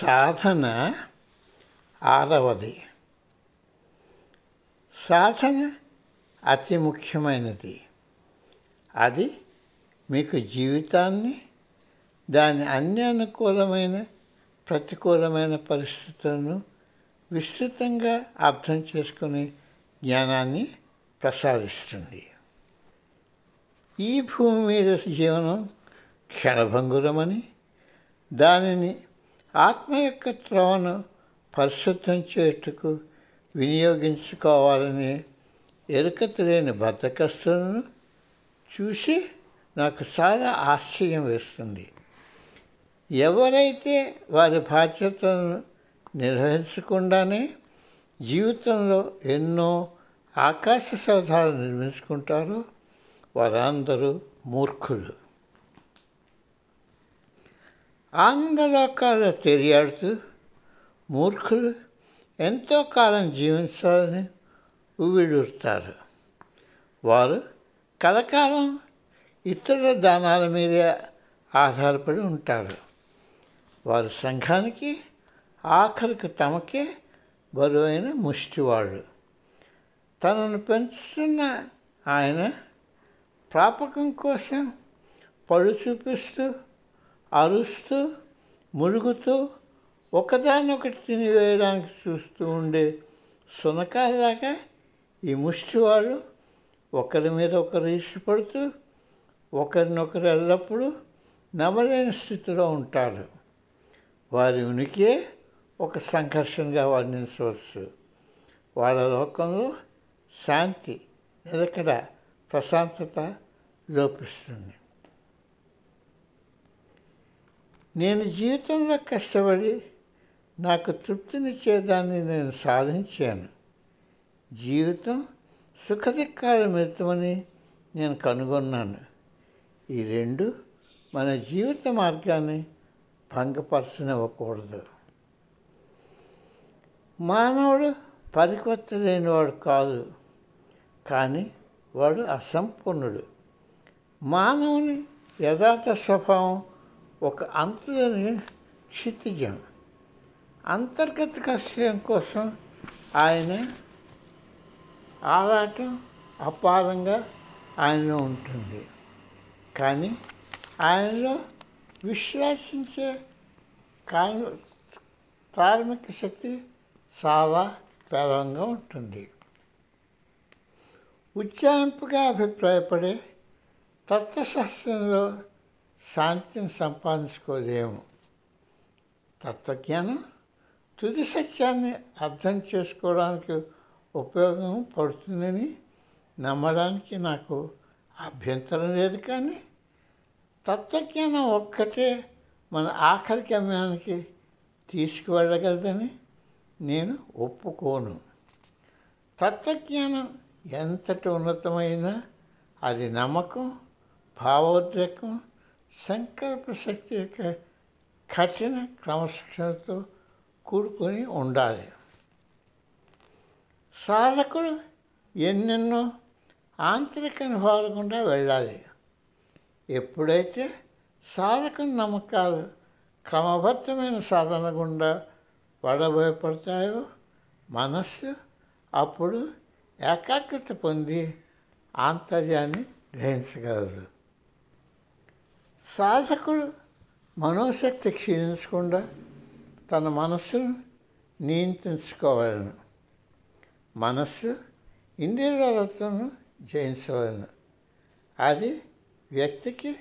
సాధన ఆరవది. సాధన అతి ముఖ్యమైనది. అది మీకు జీవితాన్ని దాని అన్ని అనుకూలమైన ప్రతికూలమైన పరిస్థితులను విస్తృతంగా అర్థం చేసుకునే జ్ఞానాన్ని ప్రసాదిస్తుంది. ఈ భూమి మీద జీవనం క్షణభంగురమని దానిని ఆత్మ యొక్క త్రోవను పరిశుద్ధం చేయుటకు వినియోగించుకోవాలని ఎరుక తెలియని బద్దకస్తులను చూసి నాకు చాలా ఆశ్చర్యం వేస్తుంది. ఎవరైతే వారి బాధ్యతలను నిర్వహించకుండానే జీవితంలో ఎన్నో ఆకాశ సౌధాలు నిర్మించుకుంటారో వారందరూ మూర్ఖులు. ఆనందలోకాల్లో తెలియాడుతూ మూర్ఖులు ఎంతో కాలం జీవించాలని ఉవ్విడుతారు వారు కలకాలం ఇతరుల దానాల మీదే ఆధారపడి ఉంటారు. వారు సంఘానికి ఆఖరికి తమకే బరువైన ముష్టివాడు తనను పెంచుతున్న ఆయన ప్రాపకం కోసం పడు చూపిస్తూ అరుస్తూ మురుగుతూ ఒకదానొకటి తినివేయడానికి చూస్తూ ఉండే సునకాలాగా ఈ ముష్టివాడు ఒకరి మీద ఒకరు ఇష్టపడుతూ ఒకరినొకరు ఎల్లప్పుడూ నమ్మలేని స్థితిలో ఉంటారు. వారి ఉనికియే ఒక సంఘర్షణగా వర్ణించవచ్చు. వాళ్ళ లోకంలో శాంతి నిలకడ ప్రశాంతత లోపిస్తుంది. నేను జీవితంలో కష్టపడి నాకు తృప్తినిచ్చేదాన్ని నేను సాధించాను. జీవితం సుఖదిక్కాల మితమని నేను కనుగొన్నాను. ఈ రెండు మన జీవిత మార్గాన్ని భంగపరచనివ్వకూడదు. మానవుడు పరికొత్త లేనివాడు కాదు కానీ వాడు అసంపూర్ణుడు. మానవుని యథార్థ స్వభావం ఒక అంతులని క్షితిజం అంతర్గత కష్టం కోసం ఆయన ఆరాటం అపారంగా ఆయనలో ఉంటుంది. కానీ ఆయనలో విశ్లేషించే కారణ ధార్మిక శక్తి చాలా పేలవంగా ఉంటుంది. ఉజ్జాయింపుగా అభిప్రాయపడే తత్వశాస్త్రంలో శాంతిని సంపాదించుకోలేము. తత్వజ్ఞానం తుది సత్యాన్ని అర్థం చేసుకోవడానికి ఉపయోగం పడుతుందని నమ్మడానికి నాకు అభ్యంతరం లేదు కానీ తత్వజ్ఞానం ఒక్కటే మన ఆఖరి గమ్యానికి తీసుకువెళ్ళగలదని నేను ఒప్పుకోను. తత్వజ్ఞానం ఎంతటి ఉన్నతమైనా అది నమ్మకం భావోద్రేకం సంకల్ప శక్తి యొక్క కఠిన క్రమశిక్షణతో కూడుకొని ఉండాలి. సాధకుడు ఎన్నెన్నో ఆంతరిక అనుభవాలు గుండా వెళ్ళాలి. ఎప్పుడైతే సాధక నమ్మకాలు క్రమబద్ధమైన సాధన గుండా వడబోయపడతాయో మనస్సు అప్పుడు ఏకాగ్రత పొంది ఆంతర్యాన్ని గ్రహించగలదు. సాధకుడు మనోశక్తి క్షీణించకుండా తన మనస్సును నియంత్రించుకోవాలను. మనస్సు ఇంద్రియాలతో జయించవలను. అది వ్యక్తికి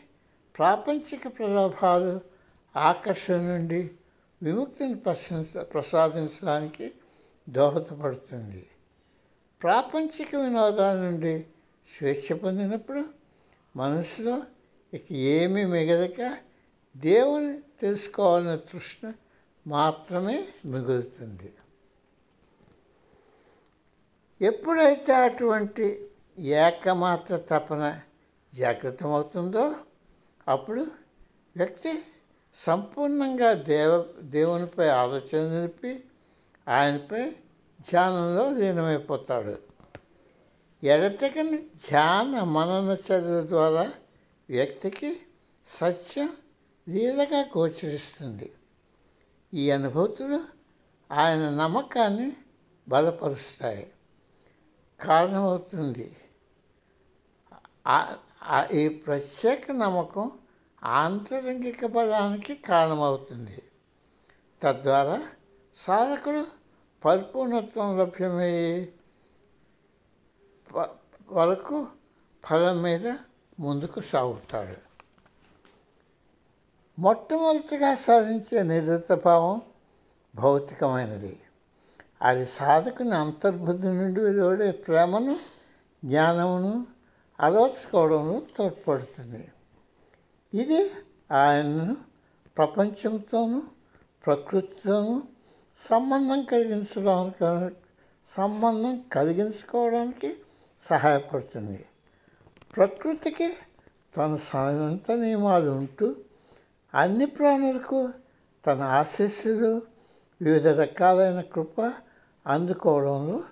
ప్రాపంచిక ప్రలోభాలు ఆకర్షణ నుండి విముక్తిని ప్రశంస ప్రసాదించడానికి దోహదపడుతుంది. ప్రాపంచిక వినోదాల నుండి స్వేచ్ఛ పొందినప్పుడు మనసులో ఇక ఏమీ మిగలక దేవుని తెలుసుకోవాలనే తృష్ణ మాత్రమే మిగులుతుంది. ఎప్పుడైతే అటువంటి ఏకమాత్ర తపన జాగృతమవుతుందో అప్పుడు వ్యక్తి సంపూర్ణంగా దేవ దేవునిపై ఆలోచన నిలిపి ఆయనపై ధ్యానంలో లీనమైపోతాడు. ఎడతెగని ధ్యాన మనన చర్యల ద్వారా వ్యక్తికి సత్యం లీలగా గోచరిస్తుంది. ఈ అనుభూతులు ఆయన నమ్మకాన్ని బలపరుస్తాయి. కారణమవుతుంది. ఈ ప్రత్యేక నమ్మకం ఆంతరంగిక బలానికి కారణమవుతుంది. తద్వారా సాధకుడు పరిపూర్ణత్వం లభ్యమయ్యే ప- వరకు ఫలం మీద ముందుకు సాగుతాడు. మొట్టమొదటిగా సాధించే నిరతభావం భౌతికమైనది. అది సాధకుని అంతర్బుద్ధి నుండి వెలువడే ప్రేమను జ్ఞానమును అలవర్చుకోవడంలో తోడ్పడుతుంది. ఇది ఆయనను ప్రపంచంతోనూ ప్రకృతితోనూ సంబంధం కలిగించడానికి సంబంధం కలిగించుకోవడానికి సహాయపడుతుంది. ప్రకృతికి తన సొంత నియమాలు ఉంటూ అన్ని ప్రాణులకు తన ఆశీస్సులు వివిధ రకాలైన కృప అందుకోవడంలో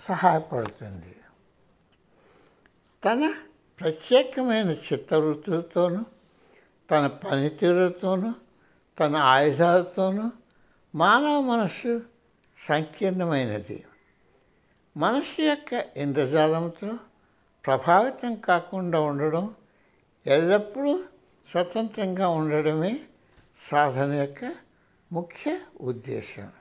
సహాయపడుతుంది. తన ప్రత్యేకమైన చిత్తవృత్తులతోనూ తన పనితీరుతోనూ తన ఆయుధాలతోనూ మానవ మనస్సు సంకీర్ణమైనది. మనస్సు యొక్క ఇంద్రజాలంతో ప్రభావితం కాకుండా ఉండడం ఎల్లప్పుడూ స్వతంత్రంగా ఉండడమే సాధన యొక్క ముఖ్య ఉద్దేశం.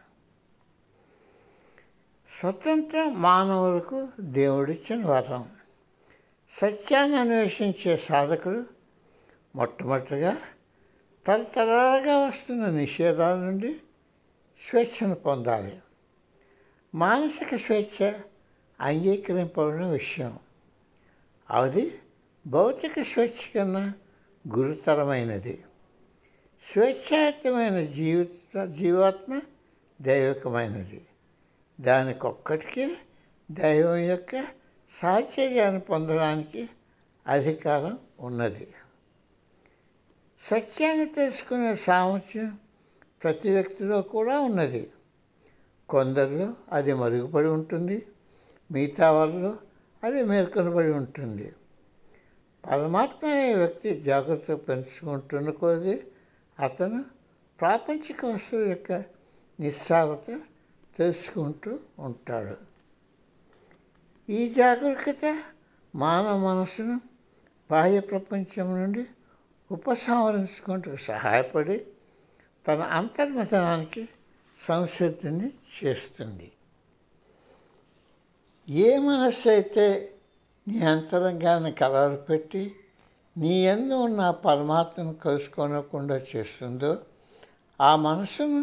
స్వతంత్ర మానవులకు దేవుడిచ్చిన వరం. సత్యాన్ని అన్వేషించే సాధకుడు మొట్టమొదటిగా తరతరాలుగా వస్తున్న నిషేధాల నుండి స్వేచ్ఛను పొందాలి. మానసిక స్వేచ్ఛ అంగీకరింపబడిన విషయం. అది భౌతిక స్వేచ్ఛ కన్నా గురుతరమైనది. స్వేచ్ఛాయుతమైన జీవిత జీవాత్మ దైవికమైనది. దానికొక్కటికే దైవం యొక్క సాహచర్యాన్ని పొందడానికి అధికారం ఉన్నది. సత్యాన్ని తెలుసుకునే సామర్థ్యం ప్రతి వ్యక్తిలో కూడా ఉన్నది. కొందరిలో అది మరుగుపడి ఉంటుంది. మిగతా వాళ్ళలో అది మేల్కొనబడి ఉంటుంది. పరమాత్మ అనే వ్యక్తి జాగ్రత్త పెంచుకుంటున్న కొద్దీ అతను ప్రాపంచిక వస్తువు యొక్క నిస్సారత తెలుసుకుంటూ ఉంటాడు. ఈ జాగరూకత మానవ మనసును బాహ్య ప్రపంచం నుండి ఉపసంహరించుకుంటూ సహాయపడి తన అంతర్మతనానికి సంసిద్ధిని చేస్తుంది. ఏ మనస్సు అయితే నీ అంతరంగాన్ని కలవరు పెట్టి నీ ఎందు ఉన్న పరమాత్మను కలుసుకోనకుండా చేస్తుందో ఆ మనసును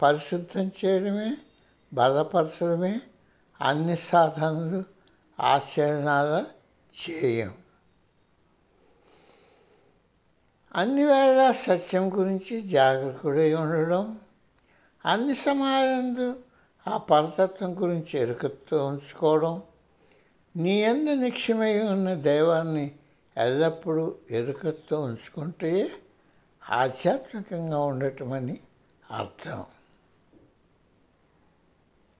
పరిశుద్ధం చేయడమే బలపరచడమే అన్ని సాధనలు ఆచరణాల చేయం అన్ని వేళ సత్యం గురించి జాగరూకుడై ఉండడం అన్ని సమయాలందు ఆ పరతత్వం గురించి ఎరుకతో ఉంచుకోవడం నీ ఎందు నిక్షమై ఉన్న దైవాన్ని ఎల్లప్పుడూ ఎరుకతో ఉంచుకుంటే ఆధ్యాత్మికంగా ఉండటమని అర్థం.